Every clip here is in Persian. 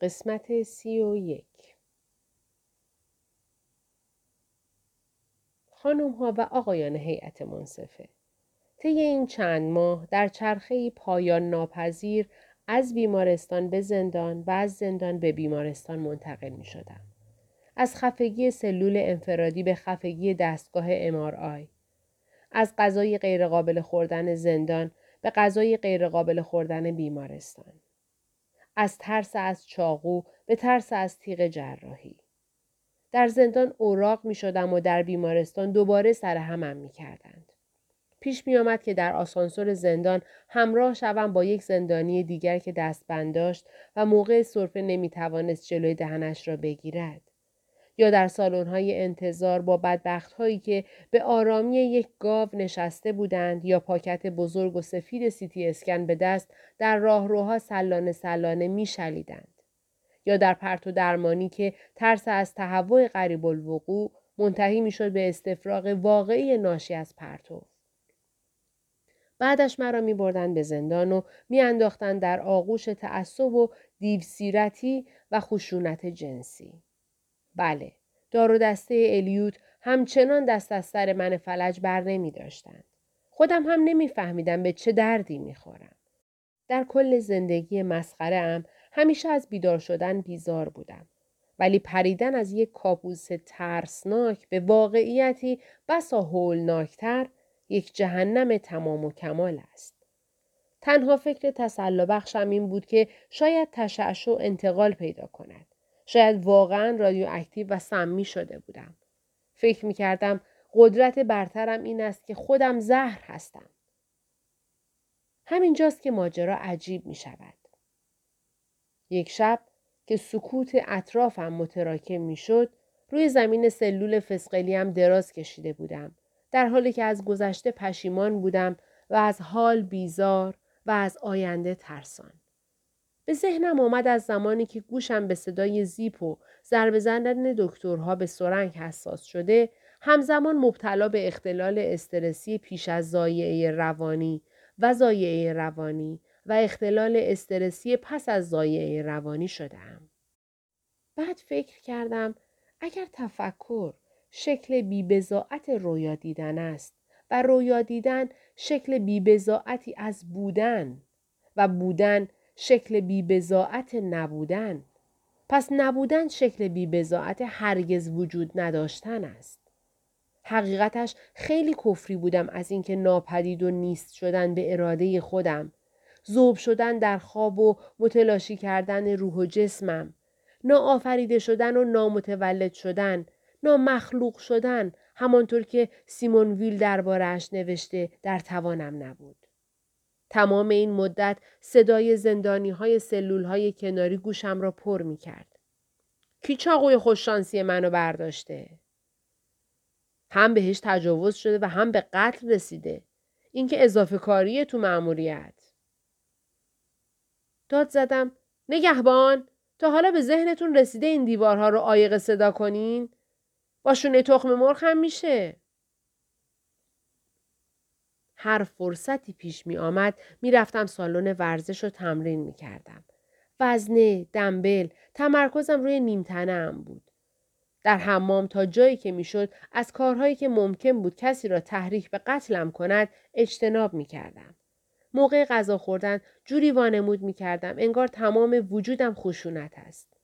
قسمت سی و یک خانم ها و آقایان هیئت منصفه طی این چند ماه در چرخه پایان ناپذیر از بیمارستان به زندان و از زندان به بیمارستان منتقل می شدم. از خفگی سلول انفرادی به خفگی دستگاه آی. از غذای غیرقابل خوردن زندان به غذای غیرقابل خوردن بیمارستان. از ترس از چاقو به ترس از تیغ جراحی. در زندان اوراق می شدم و در بیمارستان دوباره سر همم می کردند. پیش می آمد که در آسانسور زندان همراه شوم با یک زندانی دیگر که دستبند داشت و موقع سرفه نمی توانست جلوی دهنش را بگیرد. یا در های انتظار با بدبخت هایی که به آرامی یک گاو نشسته بودند یا پاکت بزرگ و سفید سیتی اسکن به دست در راهروها سلانه سلانه می شلیدند. یا در پرت درمانی که ترس از تهوع قریب الوقوع منتهی می شد به استفراغ واقعی ناشی از پرتو. بعدش مرا می به زندان و می در آغوش تعصب و دیوسیرتی و خشونت جنسی. بله، دار و دسته الیوت همچنان دست از سر من فلج بر نمی داشتند. خودم هم نمیفهمیدم به چه دردی می‌خورم. در کل زندگی مسخره ام همیشه از بیدار شدن بیزار بودم. ولی پریدن از یک کابوس ترسناک به واقعیتی بسا هولناکتر یک جهنم تمام و کمال است. تنها فکر تسلا بخشم این بود که شاید تشعشع انتقال پیدا کند. شاید واقعا رادیواکتیو و سمی شده بودم. فکر می کردم قدرت برترم این است که خودم زهر هستم. همینجاست که ماجرا عجیب می شود. یک شب که سکوت اطرافم متراکم می شد روی زمین سلول فسقلیم دراز کشیده بودم در حالی که از گذشته پشیمان بودم و از حال بیزار و از آینده ترسان. به ذهنم آمد از زمانی که گوشم به صدای زیپ و ضرب زدن دکترها به سرنگ حساس شده همزمان مبتلا به اختلال استرسی پیش از زایعه روانی و زایعه روانی و اختلال استرسی پس از زایعه روانی شدم. بعد فکر کردم اگر تفکر شکل بیبزاعت رویا دیدن است و رویا دیدن شکل بیبزاعتی از بودن و بودن شکل بیبزاعت نبودن. پس نبودن شکل بیبزاعت هرگز وجود نداشتن است. حقیقتش خیلی کفری بودم از اینکه ناپدید و نیست شدن به اراده خودم. زوب شدن در خواب و متلاشی کردن روح و جسمم. ناآفریده شدن و نامتولد شدن. نامخلوق شدن. همانطور که سیمون ویل دربارهاش نوشته در توانم نبود. تمام این مدت صدای زندانی های سلول های کناری گوشم را پر می کرد. کی چاقوی خوششانسی منو برداشته؟ هم بهش تجاوز شده و هم به قتل رسیده. اینکه اضافه کاریه تو مأموریت. داد زدم نگهبان تا حالا به ذهنتون رسیده این دیوارها رو آیق صدا کنین؟ با شونه تخم مرغ هم میشه. هر فرصتی پیش می آمد می رفتم سالن ورزش رو تمرین می کردم. وزنه، دنبل، تمرکزم روی نیمتنه هم بود. در حمام تا جایی که می‌شد از کارهایی که ممکن بود کسی را تحریک به قتلم کند اجتناب می کردم. موقع غذا خوردن جوری وانمود می کردم انگار تمام وجودم خشونت است.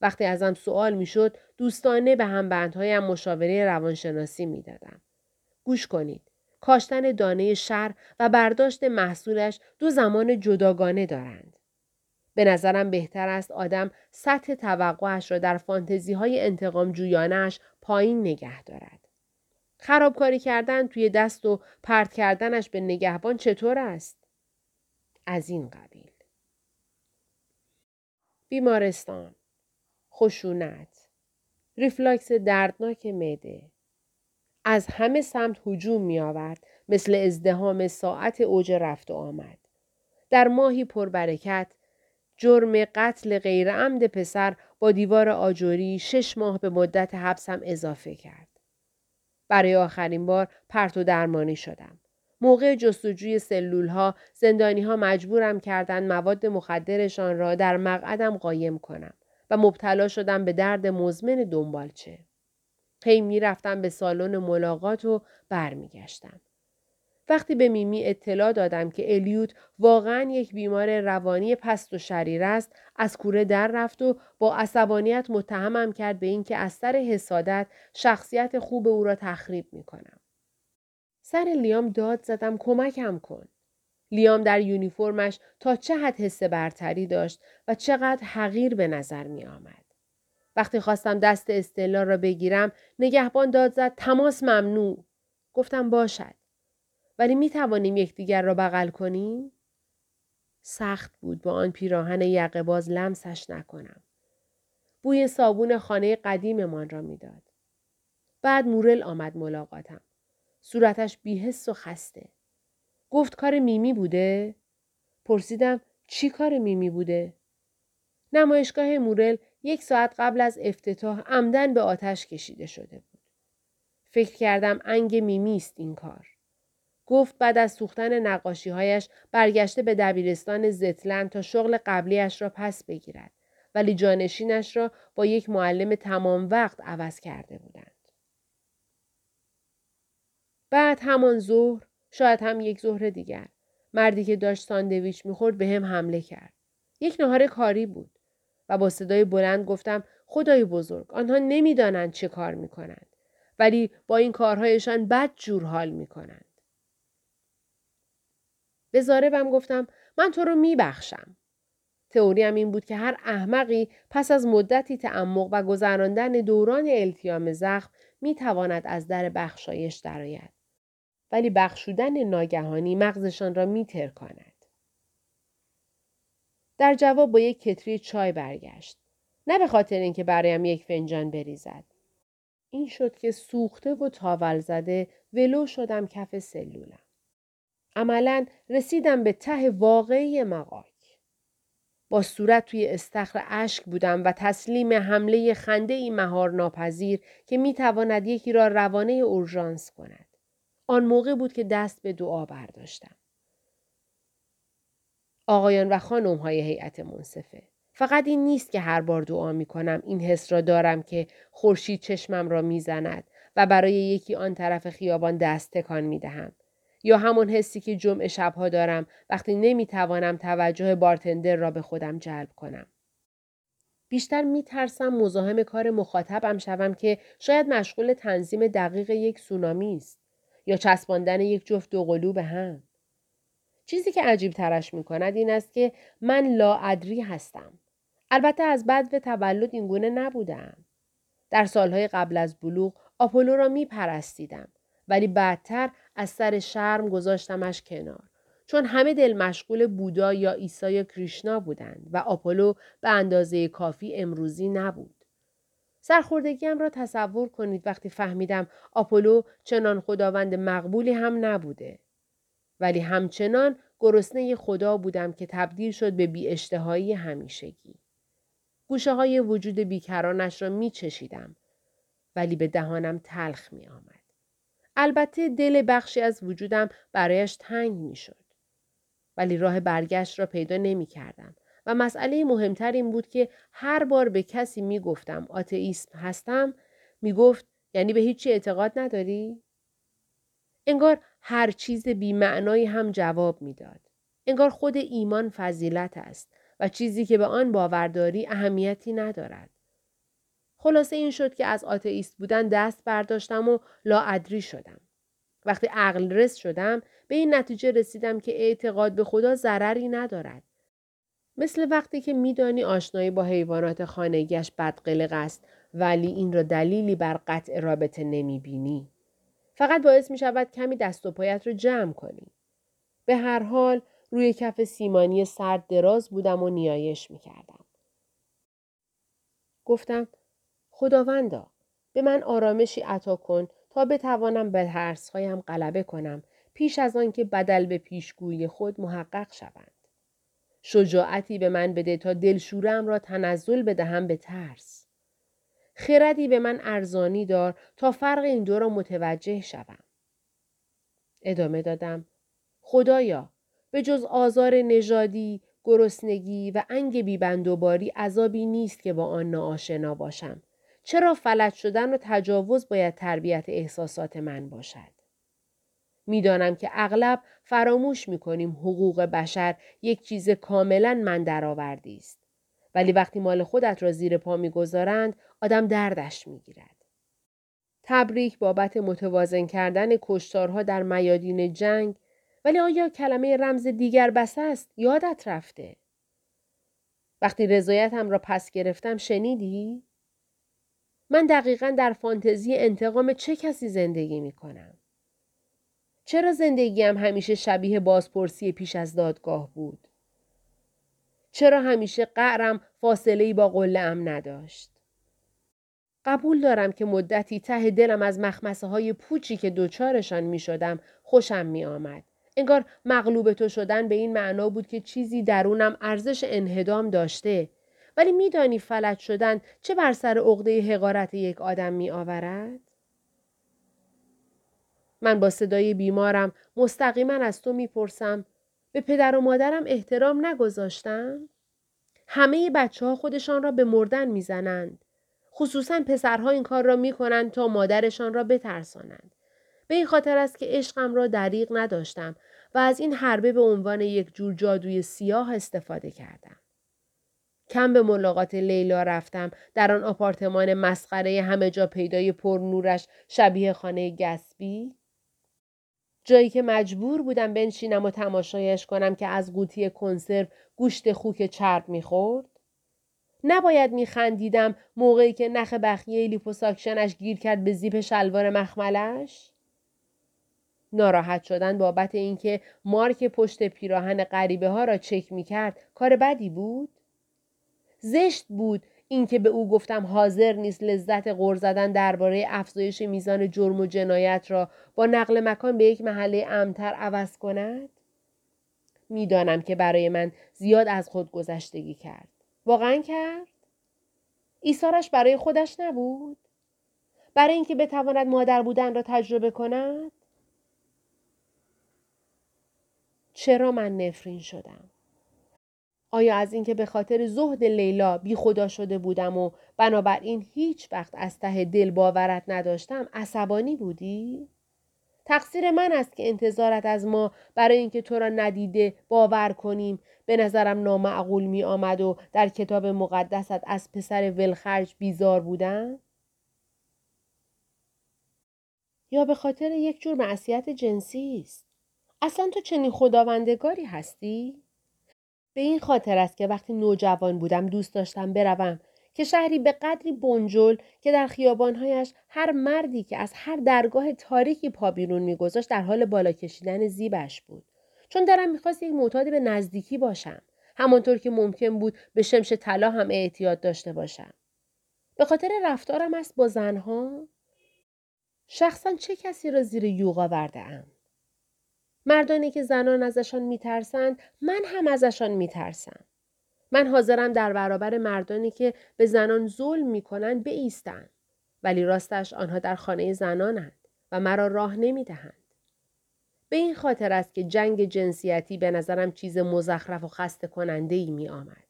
وقتی ازم سوال می شد دوستانه به هم بندهایم مشاوره روانشناسی می دادم. گوش کنید. کاشتن دانه شر و برداشت محصولش دو زمان جداگانه دارند. به نظرم بهتر است آدم سطح توقعش را در فانتزی های انتقام جویانش پایین نگه دارد. خرابکاری کردن توی دست و پرت کردنش به نگهبان چطور است؟ از این قبیل. بیمارستان خشونت ریفلاکس دردناک معده از همه سمت هجوم می آورد مثل ازدحام ساعت اوج رفت و آمد. در ماهی پربرکت جرم قتل غیر عمد پسر با دیوار آجوری شش ماه به مدت حبسم اضافه کرد. برای آخرین بار پرت و درمانی شدم. موقع جستجوی سلول ها زندانی ها مجبورم کردن مواد مخدرشان را در مقعدم قایم کنم و مبتلا شدم به درد مزمن دنبالچه. هی می‌رفتم به سالن ملاقات و برمیگشتم. وقتی به میمی اطلاع دادم که الیوت واقعا یک بیمار روانی پست و شریر است از کوره در رفت و با عصبانیت متهمم کرد به اینکه از سر حسادت شخصیت خوب او را تخریب می کنم. سر لیام داد زدم کمکم کن. لیام در یونیفرمش تا چه حد حس برتری داشت و چقدر حقیر به نظر می آمد. وقتی خواستم دست استعلا را بگیرم نگهبان داد زد تماس ممنوع. گفتم باشد. ولی می توانیم یکدیگر را بغل کنیم؟ سخت بود با آن پیراهن یقه باز لمسش نکنم. بوی صابون خانه قدیممان را می‌داد. بعد مورل آمد ملاقاتم. صورتش بیهست و خسته. گفت کار میمی بوده؟ پرسیدم چی کار میمی بوده؟ نمایشگاه مورل یک ساعت قبل از افتتاح عمدن به آتش کشیده شده بود. فکر کردم انگ میمی است این کار. گفت بعد از سوختن نقاشیهایش برگشته به دبیرستان زتلند تا شغل قبلیش را پس بگیرد ولی جانشینش را با یک معلم تمام وقت عوض کرده بودند. بعد همان ظهر شاید هم یک ظهر دیگر مردی که داشت ساندویچ می‌خورد به هم حمله کرد. یک نهار کاری بود و با صدای بلند گفتم خدای بزرگ آنها نمی‌دانند چه کار می‌کنند ولی با این کارهایشان بد جور حال می‌کنند. به زاربم گفتم من تو رو میبخشم. تئوریم این بود که هر احمقی پس از مدتی تعمق و گذراندن دوران التیام زخم می‌تواند از در بخشایش درآید. ولی بخشودن ناگهانی مغزشان را میترکاند. در جواب با یک کتری چای برگشت. نه به خاطر اینکه برایم یک فنجان بریزد. این شد که سوخته و تاول زده ولو شدم کف سلولم. عملا رسیدم به ته واقعی مقاک. با صورت توی استخر اشک بودم و تسلیم حمله خنده ای مهار ناپذیر که می تواند یکی را روانه اورژانس کند. آن موقع بود که دست به دعا برداشتم. آقایان و خانم های هیئت منصفه. فقط این نیست که هر بار دعا می کنم این حس را دارم که خورشید چشمم را می‌زند و برای یکی آن طرف خیابان دست تکان می دهم. یا همون حسی که جمعه شبها دارم وقتی نمی‌توانم توجه بارتندر را به خودم جلب کنم. بیشتر می ترسم مزاحم کار مخاطبم شوم که شاید مشغول تنظیم دقیق یک سونامی است یا چسباندن یک جفت دوقلو به هم. چیزی که عجیب ترش می کند این است که من لاعدری هستم. البته از بد تولد این گونه نبودم. در سالهای قبل از بلوغ آپولو را می پرستیدم. ولی بعدتر از سر شرم گذاشتمش کنار. چون همه دل مشغول بودا یا عیسی یا کریشنا بودند و آپولو به اندازه کافی امروزی نبود. سرخوردگیم را تصور کنید وقتی فهمیدم آپولو چنان خداوند مقبولی هم نبوده. ولی همچنان گرسنه خدا بودم که تبدیل شد به بی اشتهایی همیشگی. گوشه های وجود بیکرانش را می چشیدم. ولی به دهانم تلخ می آمد. البته دل بخشی از وجودم برایش تنگ می شد. ولی راه برگشت را پیدا نمی کردم و مسئله مهمتر این بود که هر بار به کسی می گفتم آتئیسم هستم می گفت یعنی به هیچی اعتقاد نداری؟ انگار هر چیز بی معنایی هم جواب می‌داد. انگار خود ایمان فضیلت است و چیزی که به آن باورداری اهمیتی ندارد. خلاصه این شد که از آتئیست بودن دست برداشتم و لاعدری شدم. وقتی عقل رس شدم به این نتیجه رسیدم که اعتقاد به خدا ضرری ندارد. مثل وقتی که میدانی آشنایی با حیوانات خانگیش بدقلق است ولی این را دلیلی بر قطع رابطه نمی بینی. فقط باعث می شود کمی دست و پایت را جمع کنی. به هر حال روی کف سیمانی سرد دراز بودم و نیایش می کردم. گفتم خداوندا به من آرامشی عطا کن تا بتوانم به ترسهایم غلبه کنم پیش از آن که بدل به پیشگویی خود محقق شوند. شجاعتی به من بده تا دلشورم را تنزل بدهم به ترس. خردی به من ارزانی دار تا فرق این دو را متوجه شوم. ادامه دادم. خدایا به جز آزار نژادی، گرسنگی و انگ بیبندوباری عذابی نیست که با آن ناآشنا باشم. چرا فلج شدن و تجاوز باید تربیت احساسات من باشد؟ می‌دانم که اغلب فراموش می‌کنیم حقوق بشر یک چیز کاملا من درآوردی است. ولی وقتی مال خودت را زیر پا می‌گذارند آدم دردش می‌گیرد. تبریک بابت متوازن کردن کشتارها در میادین جنگ ولی آیا کلمه رمز دیگر بس است یادت رفته؟ وقتی رضایتم را پس گرفتم شنیدی؟ من دقیقا در فانتزی انتقام چه کسی زندگی می کنم؟ چرا زندگیم همیشه شبیه بازپرسی پیش از دادگاه بود؟ چرا همیشه قعرم فاصله با قله نداشت؟ قبول دارم که مدتی ته دلم از مخمسه های پوچی که دوچارشان می شدم خوشم می آمد. انگار مغلوب تو شدن به این معنا بود که چیزی درونم ارزش انهدام داشته ولی میدانی فلج شدن چه بر سر عقده حقارت یک آدم می آورد؟ من با صدای بیمارم مستقیما از تو می‌پرسم به پدر و مادرم احترام نگذاشتم؟ همه بچه ها خودشان را به مردن می‌زنند. خصوصا پسرها این کار را می‌کنند تا مادرشان را بترسانند. به این خاطر است که عشقم را دریغ نداشتم و از این حربه به عنوان یک جور جادوی سیاه استفاده کردم. کم به ملاقات لیلا رفتم در آن آپارتمان مسخره همه جا پیدای پر نورش شبیه خانه گسبی جایی که مجبور بودم بنشینم و تماشایش کنم که از قوطی کنسرو گوشت خوک چرب می‌خورد نباید میخندیدم موقعی که نخ بخیه لیپوساکشنش گیر کرد به زیپ شلوار مخملش ناراحت شدن بابت اینکه مارک پشت پیراهن غریبه ها را چک می کرد کار بدی بود؟ زشت بود اینکه به او گفتم حاضر نیست لذت غر زدن درباره افزایش میزان جرم و جنایت را با نقل مکان به یک محله امتر عوض کند؟ می‌دانم که برای من زیاد از خود گذشتگی کرد. واقعا کرد؟ ایثارش برای خودش نبود؟ برای اینکه بتواند مادر بودن را تجربه کند؟ چرا من نفرین شدم؟ آیا از اینکه به خاطر زهد لیلا بی خدا شده بودم و بنابراین هیچ وقت از ته دل باورت نداشتم عصبانی بودی؟ تقصیر من است که انتظارت از ما برای اینکه تو را ندیده باور کنیم به نظرم نامعقول می آمد و در کتاب مقدست از پسر ولخرج بیزار بودن؟ یا به خاطر یک جور معصیت جنسی است؟ اصلا تو چنین خداوندگاری هستی؟ به این خاطر است که وقتی نوجوان بودم دوست داشتم بروم که شهری به قدری بنجل که در خیابانهایش هر مردی که از هر درگاه تاریکی پا بیرون میگذاشت در حال بالا کشیدن زیبش بود. چون درم می‌خواست یک معتادی به نزدیکی باشم. همانطور که ممکن بود به شمش طلا هم اعتیاد داشته باشم. به خاطر رفتارم است با زنها شخصا چه کسی را زیر یوغ آورده ام مردانی که زنان ازشان میترسند من هم ازشان میترسم. من حاضرم در برابر مردانی که به زنان ظلم می‌کنند بایستم ولی راستش آنها در خانه زنانند و مرا راه نمی‌دهند. به این خاطر است که جنگ جنسیتی به نظرم چیز مزخرف و خسته کننده ای می آمد.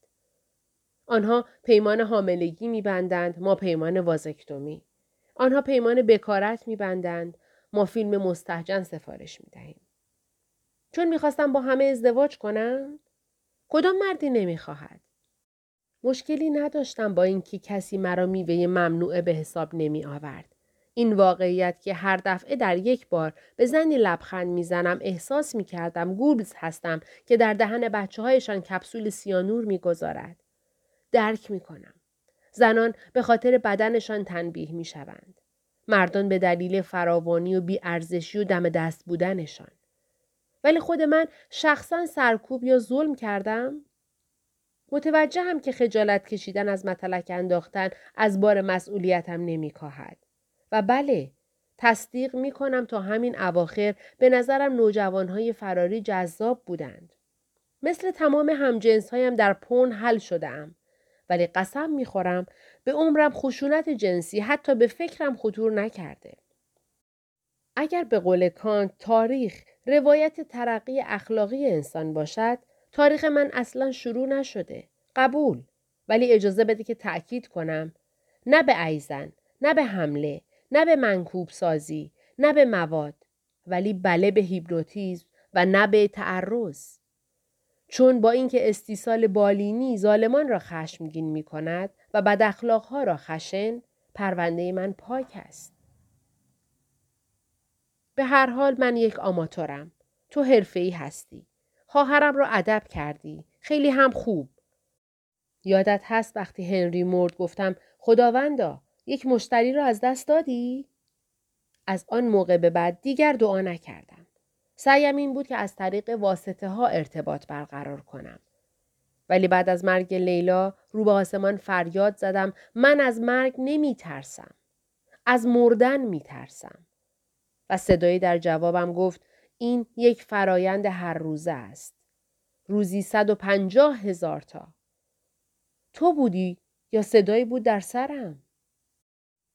آنها پیمان حاملگی می بندند، ما پیمان وازکتومی. آنها پیمان بکارت می بندند، ما فیلم مستحجن سفارش می دهیم. چون می‌خواستم با همه ازدواج کنم؟ کدام مردی نمی‌خواهد؟ مشکلی نداشتم با اینکه کسی مرا میوه ممنوعه به حساب نمی آورد. این واقعیت که هر دفعه در یک بار به زنی لبخند می‌زنم احساس می کردم گوبز هستم که در دهن بچه هایشان کپسول سیانور می‌گذارد. درک می کنم. زنان به خاطر بدنشان تنبیه می شوند. مردان به دلیل فراوانی و بیارزشی و دم دست بودنشان. ولی خود من شخصا سرکوب یا ظلم کردم؟ متوجه هم که خجالت کشیدن از مطلق انداختن از بار مسئولیتم نمیکاهد. و بله تصدیق می کنم تا همین اواخر به نظرم نوجوانهای فراری جذاب بودند. مثل تمام همجنس هایم در پون حل شدم. ولی قسم می‌خورم به عمرم خشونت جنسی حتی به فکرم خطور نکرده. اگر به قول کانت تاریخ روایت ترقی اخلاقی انسان باشد تاریخ من اصلا شروع نشده. قبول. ولی اجازه بده که تأکید کنم. نه به ایزن نه به حمله نه به منکوب سازی نه به مواد. ولی بله به هیپنوتیزم و نه به تعرض. چون با اینکه استیصال بالینی ظالمان را خشمگین می کند و بد را خشن پرونده من پاک است. به هر حال من یک آماتورم. تو حرفه‌ای هستی. خواهرم را ادب کردی. خیلی هم خوب. یادت هست وقتی هنری مرد گفتم خداوندا یک مشتری را از دست دادی؟ از آن موقع به بعد دیگر دعا نکردم. سعیم این بود که از طریق واسطه ها ارتباط برقرار کنم. ولی بعد از مرگ لیلا رو به آسمان فریاد زدم من از مرگ نمی ترسم. از مردن می ترسم. و صدایی در جوابم گفت این یک فرایند هر روزه است. روزی صد و پنجاه هزار تا. تو بودی یا صدایی بود در سرم؟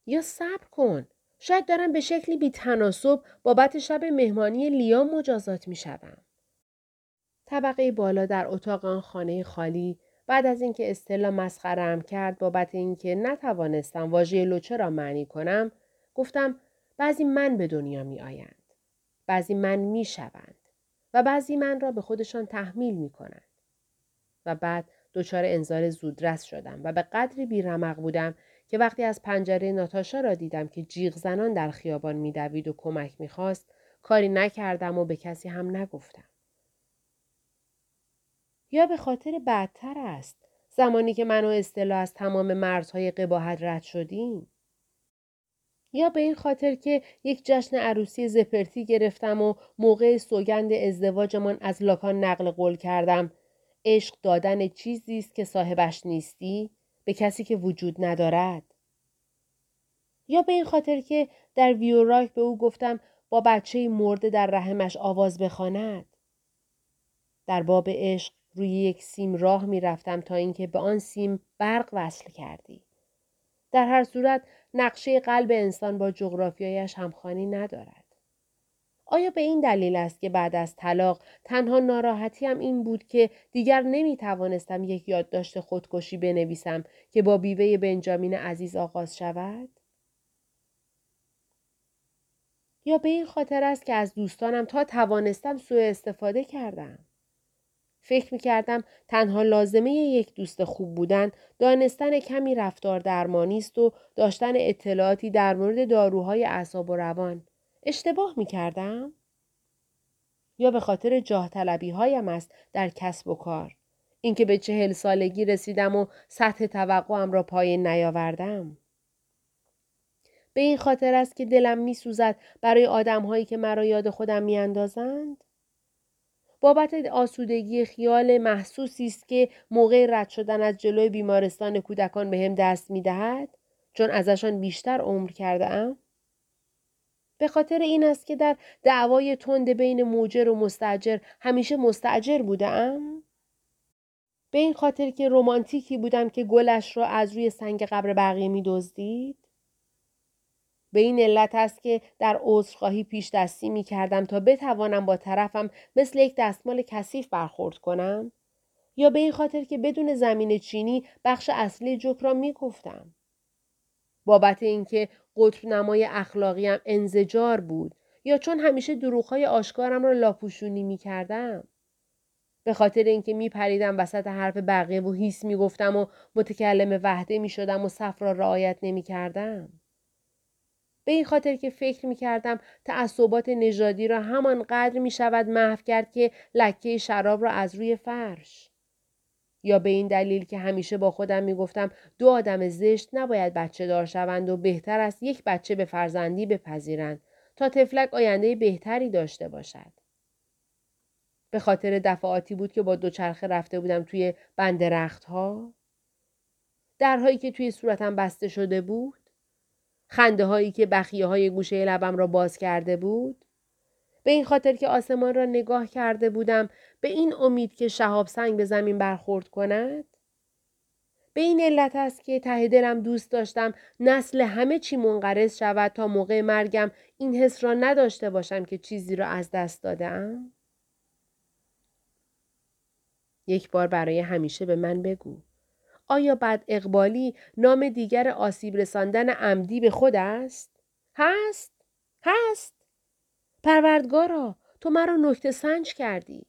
یا صبر کن. شاید دارم به شکلی بی تناسب بابت شب مهمانی لیام مجازات می شدم. طبقه بالا در اتاق آن خانه خالی بعد از اینکه استلا مسخرم کرد بابت اینکه نتوانستم واژه لوچه را معنی کنم گفتم بعضی من به دنیا می آیند. بعضی من می شوند. و بعضی من را به خودشان تحمیل می کنند. و بعد دچار انظار زودرس شدم و به قدری بیرمق بودم که وقتی از پنجره ناتاشا را دیدم که جیغ زنان در خیابان میدوید و کمک می‌خواست کاری نکردم و به کسی هم نگفتم. یا به خاطر بدتر است زمانی که من و اصطلاح از تمام مرزهای قباحت رد شدیم. یا به این خاطر که یک جشن عروسی زپرتی گرفتم و موقع سوگند ازدواجمان از لاکان نقل قول کردم. عشق دادن چیزی است که صاحبش نیستی به کسی که وجود ندارد. یا به این خاطر که در ویوراک به او گفتم با بچه مرده در رحمش آواز بخواند. در باب عشق روی یک سیم راه می رفتم تا اینکه به آن سیم برق وصل کردی. در هر صورت نقشه قلب انسان با جغرافیایش همخوانی ندارد آیا به این دلیل است که بعد از طلاق تنها ناراحتیم این بود که دیگر نمی توانستم یک یادداشت خودکشی بنویسم که با بیوه بنجامین عزیز آغاز شود؟ یا به این خاطر است که از دوستانم تا توانستم سوء استفاده کردم؟ فکر می کردم تنها لازمه یک دوست خوب بودن دانستن کمی رفتار درمانی است و داشتن اطلاعاتی در مورد داروهای اعصاب و روان. اشتباه می کردم؟ یا به خاطر جاه طلبی هایم است در کسب و کار؟ اینکه به چهل سالگی رسیدم و سطح توقعم را پایین نیاوردم؟ به این خاطر است که دلم می سوزد برای آدم هایی که مرا یاد خودم می اندازند؟ بابت آسودگی خیال محسوسی است که موقع رد شدن از جلوی بیمارستان کودکان به هم دست می دهد؟ چون ازشان بیشتر عمر کرده ام؟ به خاطر این است که در دعوای تند بین موجر و مستجر همیشه مستجر بودم؟ به این خاطر که رومانتیکی بودم که گلش را از روی سنگ قبر بقیه می دزدید؟ به این علت است که در عذرخواهی پیش دستی می کردم تا بتوانم با طرفم مثل یک دستمال کثیف برخورد کنم؟ یا به این خاطر که بدون زمین چینی بخش اصلی جوک را می گفتم؟ بابت اینکه قطب نمای اخلاقیم انزجار بود یا چون همیشه دروغهای آشکارم را لاپوشونی می کردم. به خاطر اینکه می پریدم وسط حرف بقیه و هیس می گفتم و متکلم وحده می شدم و صف را رعایت نمی کردم. به این خاطر که فکر می کردم تعصبات نژادی را همان قدر می شود محو کرد که لکه شراب را از روی فرش. یا به این دلیل که همیشه با خودم می‌گفتم دو آدم زشت نباید بچه دار شوند و بهتر است یک بچه به فرزندی بپذیرند تا تفلک آینده بهتری داشته باشد. به خاطر دفعاتی بود که با دوچرخه رفته بودم توی بند رختها. درهایی که توی صورتم بسته شده بود. خنده هایی که بخیه های گوشه لبم را باز کرده بود. به این خاطر که آسمان را نگاه کرده بودم به این امید که شهاب سنگ به زمین برخورد کند؟ به این علت است که ته دلم دوست داشتم نسل همه چی منقرض شود تا موقع مرگم این حس را نداشته باشم که چیزی را از دست دادم؟ یک بار برای همیشه به من بگو. آیا بد اقبالی نام دیگر آسیب رساندن عمدی به خود است؟ هست؟ هست؟ پروردگارا تو مرا نکته سنج کردی.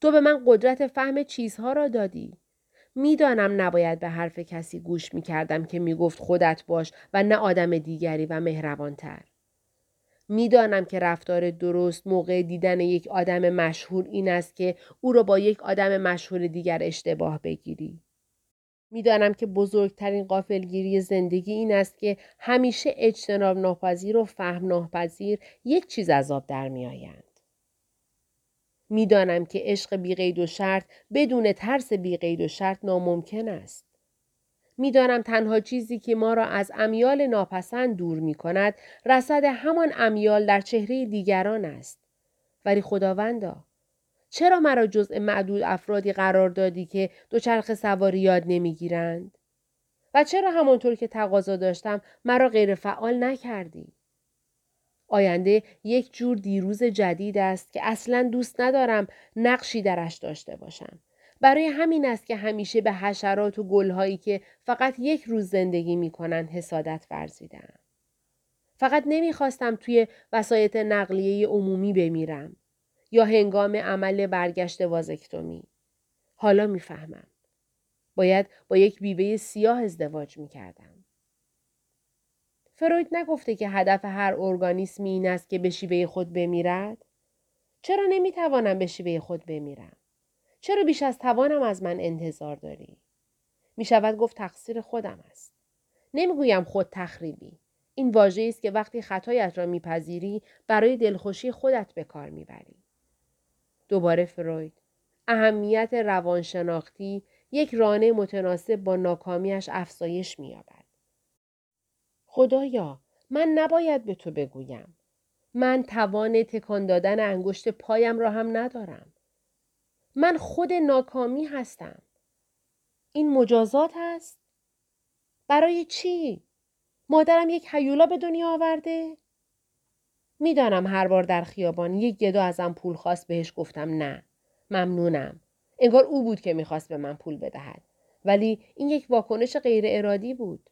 تو به من قدرت فهم چیزها را دادی. می‌دانم نباید به حرف کسی گوش می کردم که می گفت خودت باش و نه آدم دیگری و مهربانتر. می‌دانم که رفتار درست موقع دیدن یک آدم مشهور این است که او را با یک آدم مشهور دیگر اشتباه بگیری. می‌دانم که بزرگترین قافلگیری زندگی این است که همیشه اجتناب ناپذیر و فهم ناپذیر یک چیز از آب در میآیند. می‌دانم که عشق بیقید و شرط بدون ترس بیقید و شرط ناممکن است. می‌دانم تنها چیزی که ما را از امیال ناپسند دور می کند رسد همان امیال در چهره دیگران است. ولی خداوندا چرا مرا جزء معدود افرادی قرار دادی که دوچرخ سواری یاد نمی‌گیرند؟ و چرا همانطور که تقاضا داشتم مرا غیر فعال نکردی؟ آینده یک جور دیروز جدید است که اصلا دوست ندارم نقشی درش داشته باشم. برای همین است که همیشه به حشرات و گلهایی که فقط یک روز زندگی می کنند حسادت ورزیدم. فقط نمی‌خواستم توی وسایط نقلیه عمومی بمیرم یا هنگام عمل برگشت وازکتومی. حالا می‌فهمم. باید با یک بیوه سیاه ازدواج می کردم. فروید نگفته که هدف هر ارگانیسمی این است که به شیوه خود بمیرد؟ چرا نمی‌توانم به شیوه خود بمیرم؟ چرا بیش از توانم از من انتظار داری؟ می شود گفت تقصیر خودم است. نمی‌گویم خود تخریبی. این واژه است که وقتی خطایت را میپذیری برای دلخوشی خودت به کار می‌بری. دوباره فروید. اهمیت روانشناختی یک رانه متناسب با ناکامیش افزایش مییابد. خدایا من نباید به تو بگویم. من توان تکان دادن انگشت پایم را هم ندارم. من خود ناکامی هستم. این مجازات است؟ برای چی؟ مادرم یک حیولا به دنیا آورده؟ می‌دانم هر بار در خیابان یک گدا ازم پول خواست بهش گفتم نه. ممنونم. انگار او بود که می‌خواست به من پول بدهد. ولی این یک واکنش غیر ارادی بود.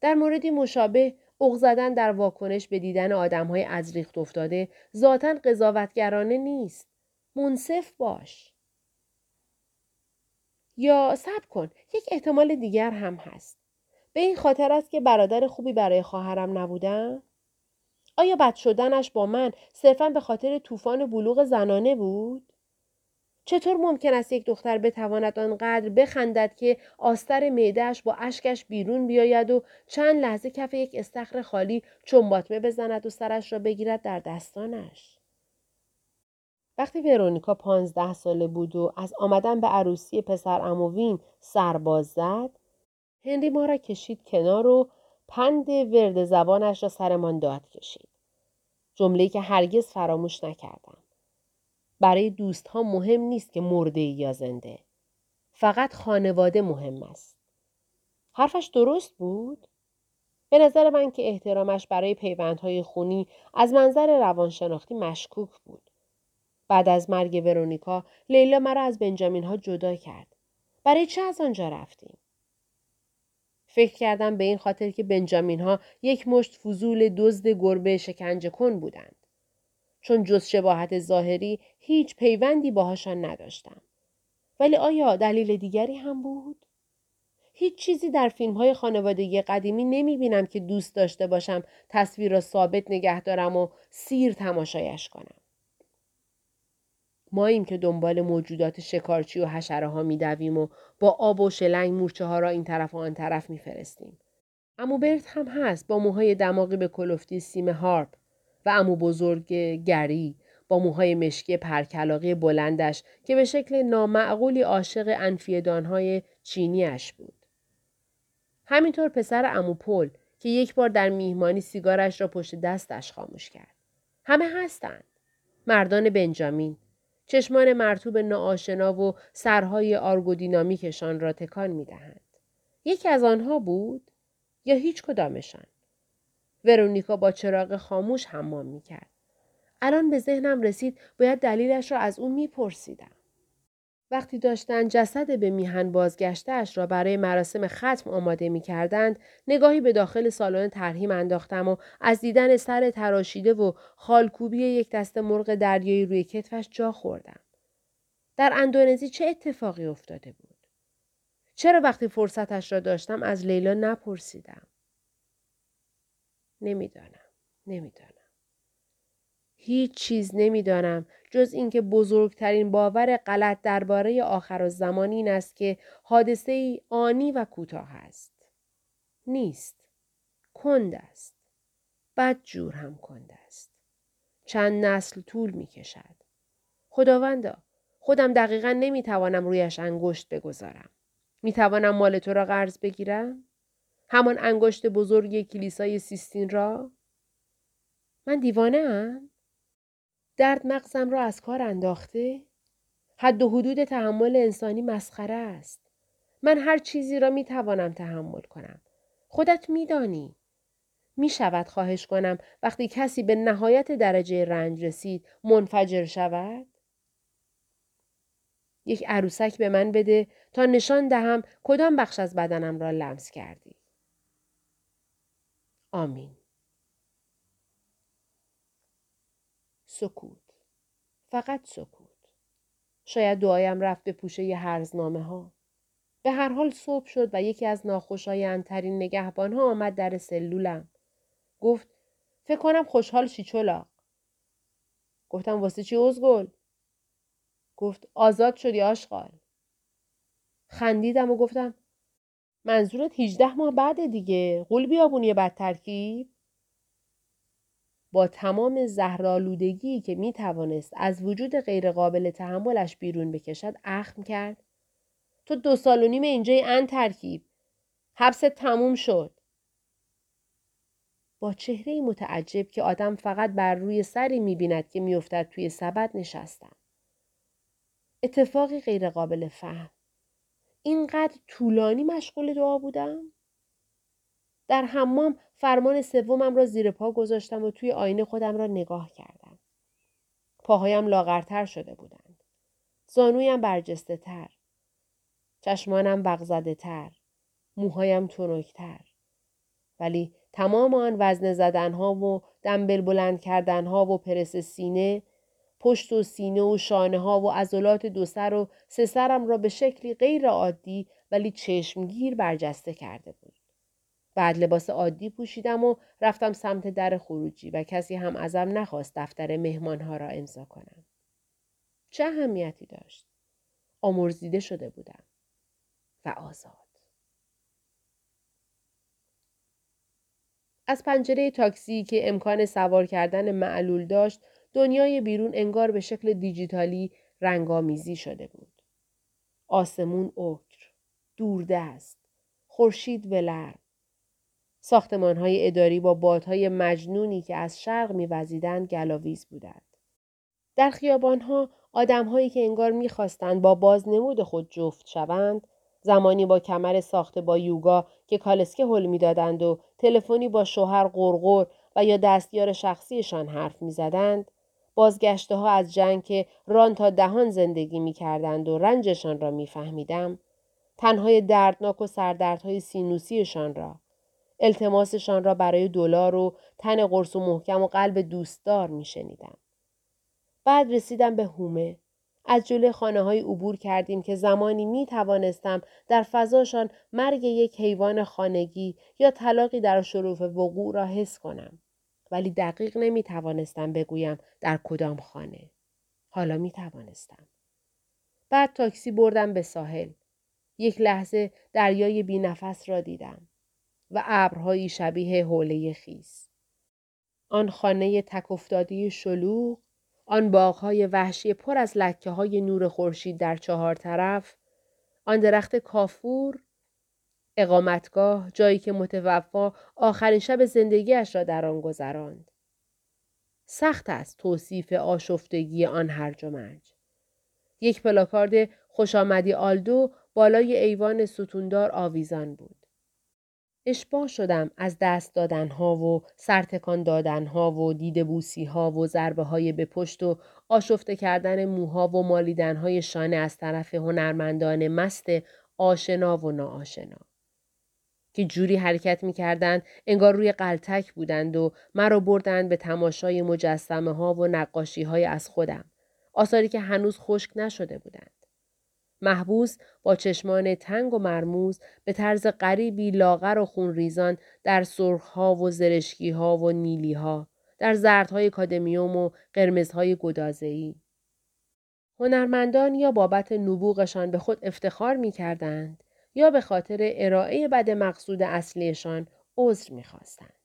در موردی مشابه اغ زدن در واکنش به دیدن آدم های از ریخت افتاده ذاتا قضاوتگرانه نیست. منصف باش. یا صبر کن یک احتمال دیگر هم هست به این خاطر است که برادر خوبی برای خواهرم نبودم آیا بد شدنش با من صرفا به خاطر طوفان بلوغ زنانه بود؟ چطور ممکن است یک دختر بتواند آنقدر بخندد که آستر معدهش با اشکش بیرون بیاید و چند لحظه کف یک استخر خالی چنباتمه بزند و سرش را بگیرد در دستانش؟ وقتی ورونیکا پانزده ساله بود و از آمدن به عروسی پسر اموین سرباز زد هنری ما را کشید کنار و پند ورد زبانش را سرمان داد کشید. جمله که هرگز فراموش نکردم. برای دوست ها مهم نیست که مرده یا زنده. فقط خانواده مهم است. حرفش درست بود؟ به نظر من که احترامش برای پیوندهای خونی از منظر روانشناختی مشکوک بود. بعد از مرگ ورونیکا لیلا مرا از بنجامین ها جدا کرد. برای چه از آنجا رفتیم؟ فکر کردم به این خاطر که بنجامین ها یک مشت فضول دزد گربه شکنجه کن بودند. چون جز شباهت ظاهری هیچ پیوندی باهاشان نداشتم. ولی آیا دلیل دیگری هم بود؟ هیچ چیزی در فیلم های خانوادگی قدیمی نمی بینم که دوست داشته باشم تصویر را ثابت نگه دارم و سیر تماشایش کنم. ماییم که دنبال موجودات شکارچی و حشره ها دویم و با آب و شلنگ مورچه ها را این طرف و آن طرف میفرستیم. امو برت هم هست با موهای دماغی به کلفتی سیم هارپ و امو بزرگ گری با موهای مشکی پرکلاقی بلندش که به شکل نامعقولی عاشق انفیدانهای چینیش بود. همینطور پسر امو پل که یک بار در میهمانی سیگارش را پشت دستش خاموش کرد. همه هستند. مردان بنجامین، چشمان مرتوب ناآشنا و سرهای آرگودینامیکشان را تکان می دهند. یکی از آنها بود؟ یا هیچ کدامشان؟ ورونیکا با چراغ خاموش حمام می‌کرد. الان به ذهنم رسید باید دلیلش را از او میپرسیدم. وقتی داشتن جسد به میهن بازگشتهاش را برای مراسم ختم آماده می کردند، نگاهی به داخل سالن ترهیم انداختم و از دیدن سر تراشیده و خالکوبی یک دست مرغ دریایی روی کتفش جا خوردم. در اندونزی چه اتفاقی افتاده بود؟ چرا وقتی فرصتش را داشتم از لیلا نپرسیدم؟ نمی‌دانم. نمی‌دانم. هیچ چیز نمی‌دانم جز اینکه بزرگترین باور غلط درباره آخر زمان این است که حادثه ای آنی و کوتاه است. نیست. کند است. بد جور هم کند است. چند نسل طول می کشد. خداوندا خودم دقیقا نمی توانم رویش انگشت بگذارم. می توانم مال تو را قرض بگیرم؟ همان انگشت بزرگ کلیسای سیستین را؟ من دیوانه هم؟ درد مغزم را از کار انداخته؟ حد و حدود تحمل انسانی مسخره است. من هر چیزی را می توانم تحمل کنم. خودت میدانی. می شود خواهش کنم وقتی کسی به نهایت درجه رنج رسید منفجر شود؟ یک عروسک به من بده تا نشان دهم کدام بخش از بدنم را لمس کردی. آمین. سکوت. فقط سکوت. شاید دعایم رفت به پوشه ی هرزنامه ها. به هر حال صبح شد و یکی از ناخوشایندترین نگهبان ها آمد در سلولم. گفت فکر کنم خوشحال شی چلا. گفتم واسه چی ازگل؟ گفت آزاد شدی آشغال. خندیدم و گفتم منظورت 18 ماه بعد دیگه قول بیابونی بد ترکیب؟ با تمام زهرالودگی که می توانست از وجود غیرقابل تحملش بیرون بکشد اخم کرد. تو دو سال و نیم اینجای ان ترکیب. حبس تموم شد. با چهره متعجب که آدم فقط بر روی سری می بیند که میافتد توی سبد نشستم. اتفاقی غیرقابل فهم. اینقدر طولانی مشغول دعا بودم؟ در حمام فرمان سومم را زیر پا گذاشتم و توی آینه خودم را نگاه کردم. پاهایم لاغرتر شده بودند. زانویم برجسته تر. چشمانم بغزده تر. موهایم تنکتر. ولی تمام آن وزن زدنها و دنبل بلند کردنها و پرس سینه پشت و سینه و شانه ها و عضلات دو سر و سه سرم را به شکلی غیر عادی ولی چشمگیر برجسته کرده بود. بعد لباس عادی پوشیدم و رفتم سمت در خروجی و کسی هم ازم نخواست دفتر مهمانها را امضا کنم. چه اهمیتی داشت؟ آمرزیده شده بودم و آزاد. از پنجره تاکسی که امکان سوار کردن معلول داشت دنیای بیرون انگار به شکل دیجیتالی رنگامیزی شده بود. آسمون اوکر، دوردست، خورشید ولرم، های اداری با بادهای مجنونی که از شرق میوزیدند گلاویز بودند. در خیابانها آدمهایی که انگار می‌خواستند با بازنمود خود جفت شوند زمانی با کمر ساخته با یوگا که کالسکه حل می‌دادند و تلفنی با شوهر قرقر و یا دستیار شخصیشان حرف می‌زدند بازگشته ها از جنگ که ران تا دهان زندگی می کردند و رنجشان را میفهمیدم تنهای دردناک و سردردهای سینوسیشان را التماسشان را برای دلار و تن قرص و محکم و قلب دوستدار می شنیدم. بعد رسیدم به هومه. از جلوی خانه های عبور کردیم که زمانی می توانستم در فضاشان مرگ یک حیوان خانگی یا طلاقی در شروف وقوع را حس کنم. ولی دقیق نمی توانستم بگویم در کدام خانه. حالا می توانستم. بعد تاکسی بردم به ساحل. یک لحظه دریای بی نفس را دیدم. و ابرهایی شبیه حوله خیس. آن خانه تک افتاده شلوغ، آن باغهای وحشی پر از لکه های نور خورشید در چهار طرف، آن درخت کافور، اقامتگاه جایی که متوفا آخرین شب زندگیش را در آن گذراند. سخت است توصیف آشفتگی آن هرج و مرج. یک پلاکارد خوش آمدی آلدو بالای ایوان ستوندار آویزان بود. اشباه شدم از دست دادنها و سرتکان دادنها و دید بوسی ها و ضربه های به پشت و آشفته کردن موها و مالیدنهای شانه از طرف هنرمندان مست آشنا و ناآشنا. که جوری حرکت می کردند انگار روی قلتک بودند و مرا بردند به تماشای مجسمه ها و نقاشی های از خودم. آثاری که هنوز خشک نشده بودند. محبوس با چشمان تنگ و مرموز به طرز غریبی لاغر و خونریزان در سرخها و زرشکیها و نیلیها در زردهای کادمیوم و قرمزهای گدازهی. هنرمندان یا بابت نبوغشان به خود افتخار می کردند یا به خاطر ارائه بد مقصود اصلیشان عذر می خواستند.